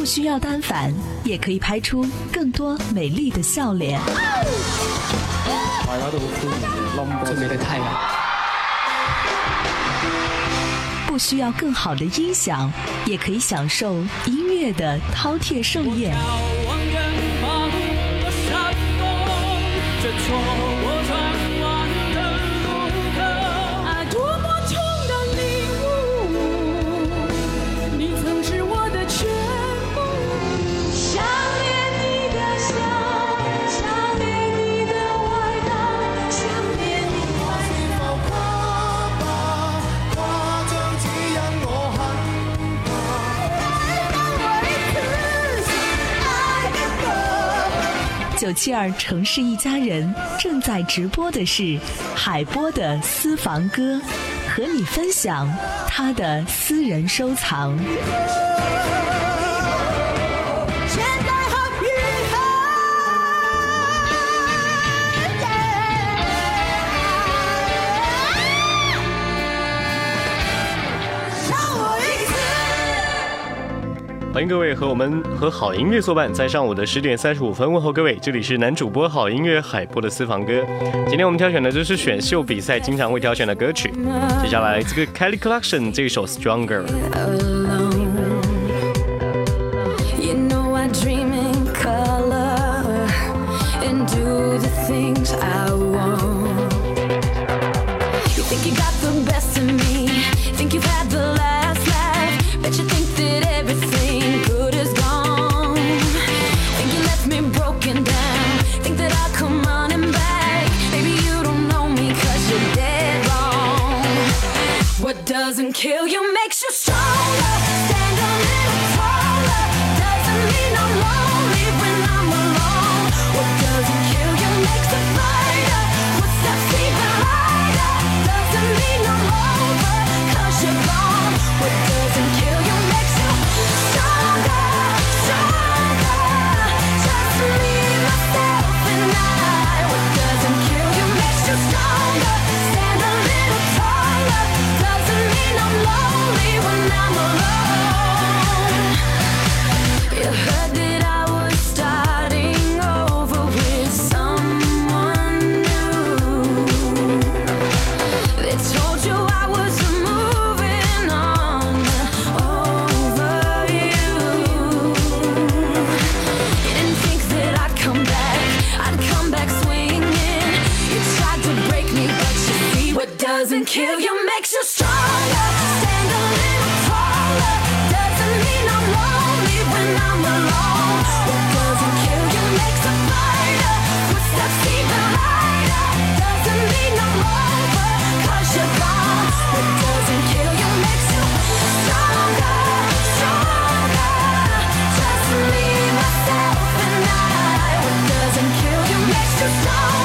不需要单反，也可以拍出更多美丽的笑脸。大家都好歡迎冧最美的太陽。不需要更好的音响，也可以享受音乐的饕餮盛宴。九七二城市一家人正在直播的是海波的私房歌，和你分享他的私人收藏。欢迎各位和我们和好音乐作伴，在上午的十点三十五分问候各位，这里是男主播好音乐海波的私房歌。今天我们挑选的就是选秀比赛经常会挑选的歌曲。接下来这个 Kelly Clarkson 这首 Stronger。kill your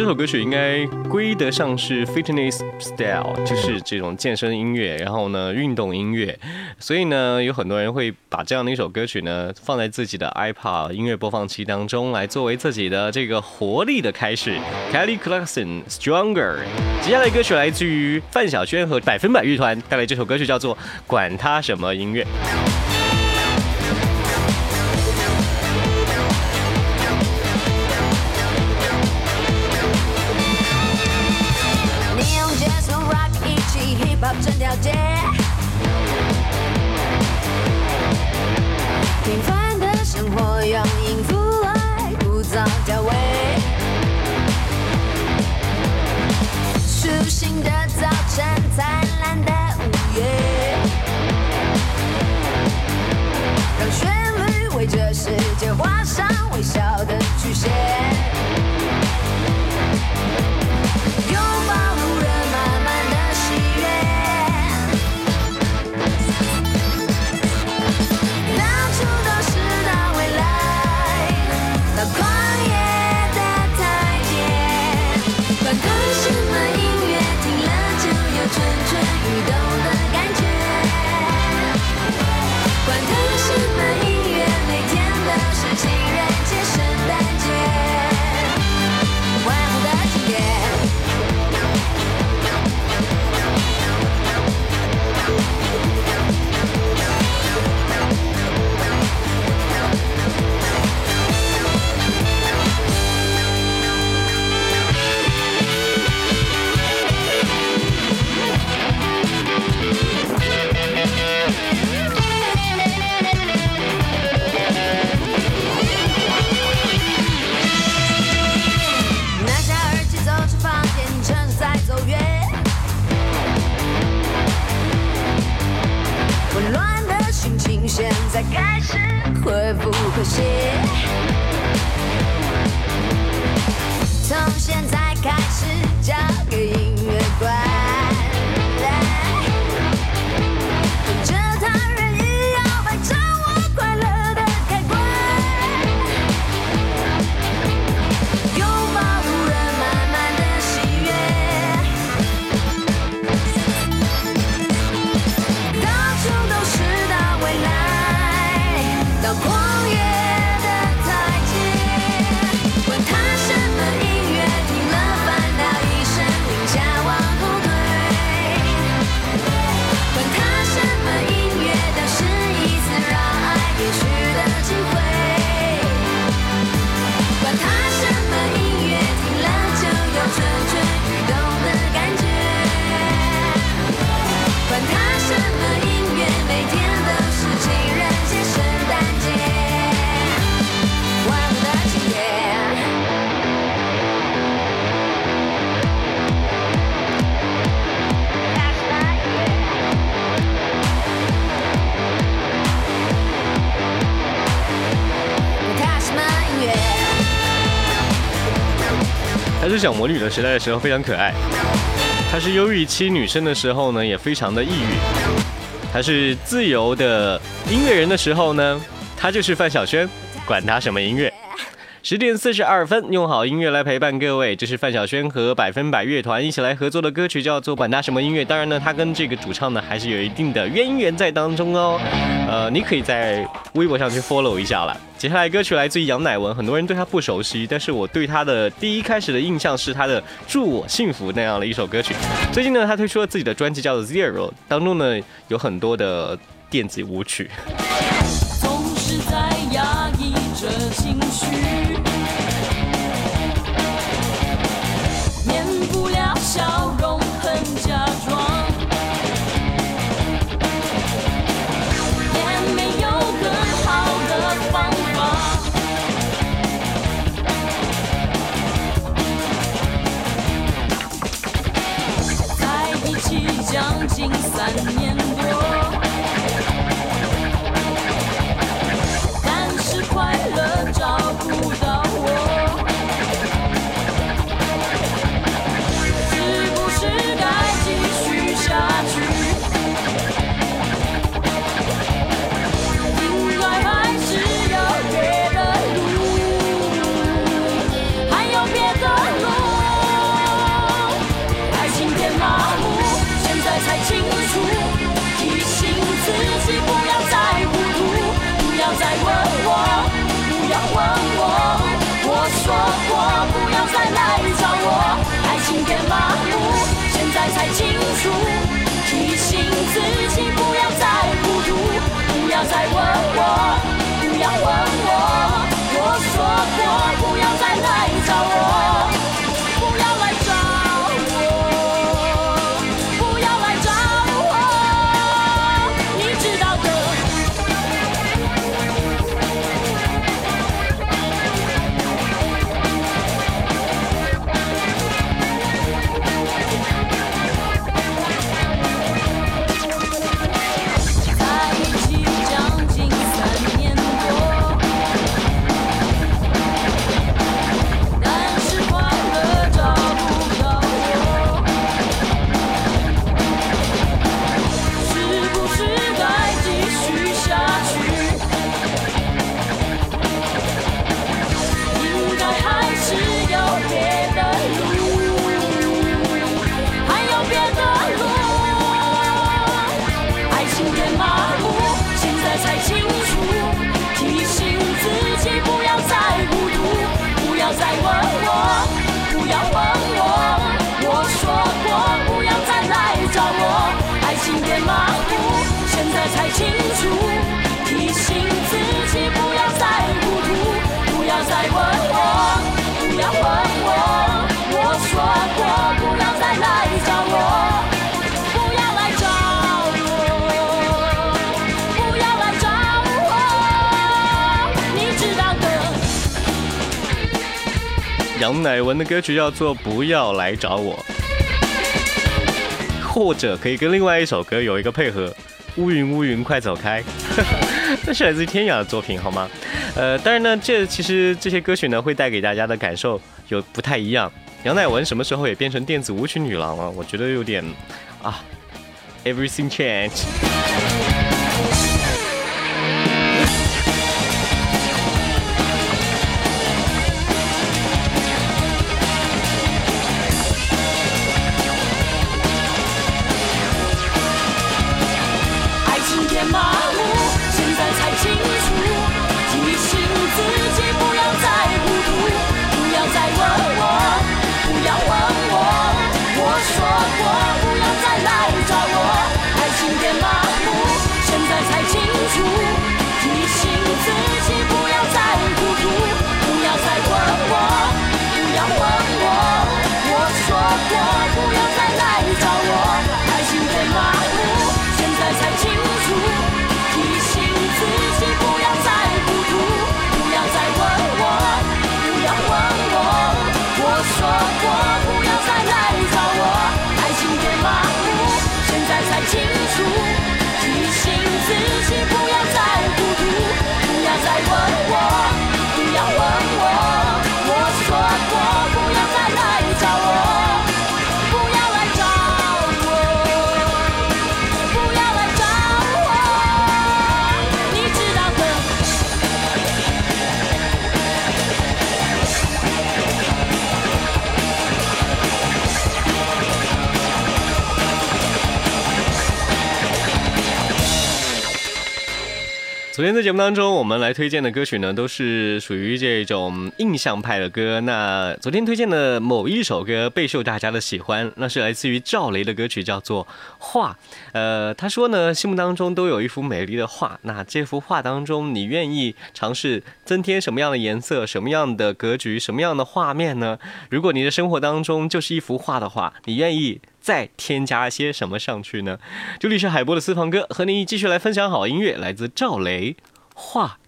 这首歌曲应该归得上是 fitness style，就是这种健身音乐，然后呢运动音乐，所以呢有很多人会把这样的一首歌曲呢放在自己的 iPod 音乐播放器当中，来作为自己的这个活力的开始。Kelly Clarkson Stronger，接下来歌曲来自于范晓萱和百分百乐团带来这首歌曲叫做《管他什么音乐》。整条街小魔女的时代的时候非常可爱，她是忧郁期女生的时候呢也非常的抑郁，她是自由的音乐人的时候呢，她就是范晓萱，管她什么音乐。十点四十二分，用好音乐来陪伴各位，这是范晓萱和百分百乐团一起来合作的歌曲，叫做《管他什么音乐》。当然呢，他跟这个主唱呢还是有一定的渊源在当中哦。呃，你可以在微博上去 follow 一下了。接下来歌曲来自于杨乃文，很多人对他不熟悉，但是我对他的第一开始的印象是他的《祝我幸福》那样的一首歌曲。最近呢，他推出了自己的专辑叫做 Zero，当中呢有很多的电子舞曲。将近三出现在才清楚，提醒自己不要再糊涂，不要再问我，不要问我，我说过不要再来找我。不要来找我，不要来找我，你知道的。杨乃文的歌曲叫做《不要来找我》，或者可以跟另外一首歌有一个配合，《乌云乌云快走开》，那是来自于天涯的作品，好吗？呃，当然呢，这其实这些歌曲呢会带给大家的感受有不太一样。杨乃文什么时候也变成电子舞曲女郎了？我觉得有点啊，everything change。昨天在节目当中，我们来推荐的歌曲呢，都是属于这种印象派的歌。那昨天推荐的某一首歌备受大家的喜欢，那是来自于赵雷的歌曲，叫做《画》。呃，他说呢，心目当中都有一幅美丽的画。那这幅画当中，你愿意尝试增添什么样的颜色、什么样的格局、什么样的画面呢？如果你的生活当中就是一幅画的话，你愿意再添加些什么上去呢？这里是海波的私房歌，和你继续来分享好音乐，来自赵雷《画》。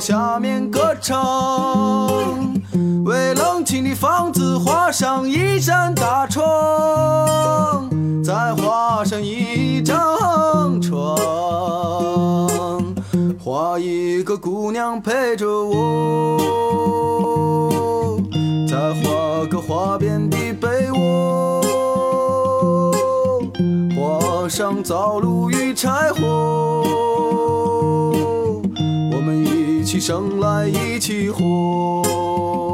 下面歌唱为冷清的房子画上一扇大窗再画上一张床画一个姑娘陪着我再画个花边的被窝画上灶炉与柴火生来一起活。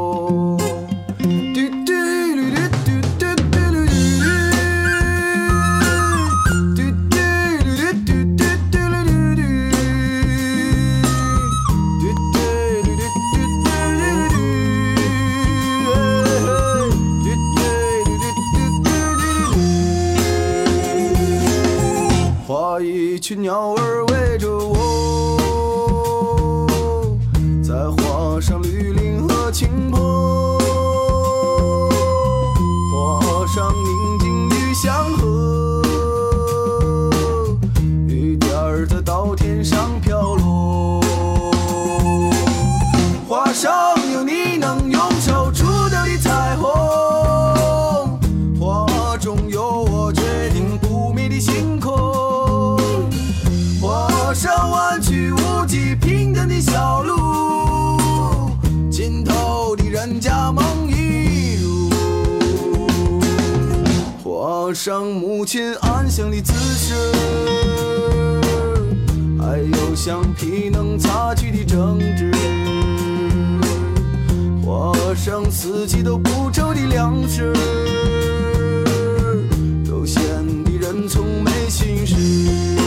上母亲安详的姿势，还有橡皮能擦去的争执，画上四季都不愁的粮食，悠闲的人从没心事。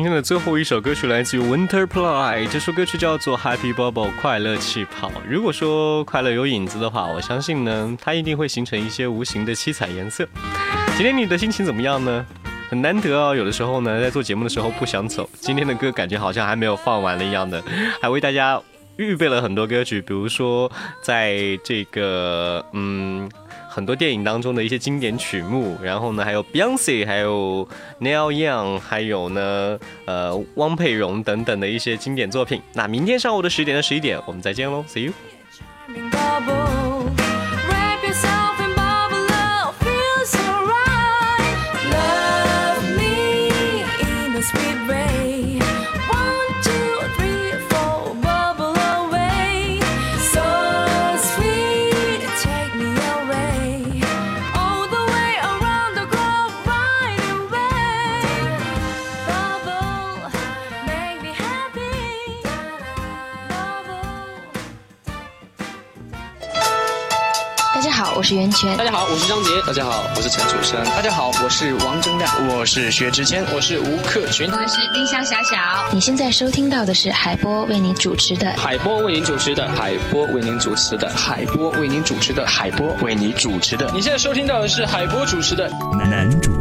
今天的最后一首歌曲，来自于 Winterplay。这首歌曲叫做 Happy Bubble 快乐气泡。如果说快乐有影子的话，我相信呢，它一定会形成一些无形的七彩颜色。今天你的心情怎么样呢？很难得哦，有的时候呢，在做节目的时候不想走。今天的歌感觉好像还没有放完了一样的，还为大家预备了很多歌曲，比如说在这个嗯很多电影当中的一些经典曲目，然后呢还有 Beyonce，还有 Neil Young，还有呢呃汪佩蓉等等的一些经典作品。那明天上午的十点到十一点，我们再见喽，See you。是袁泉大。家好，我是张杰。大家好，我是陈楚生。大家好，我是王铮亮。我是薛之谦。我是吴克群。我是丁香小小。你现在收听到的是海波为你主持的海波为您主持的，海波为您主持的，海波为您主持的，海波为你主持的。你现在收听到的是海波主持的男主播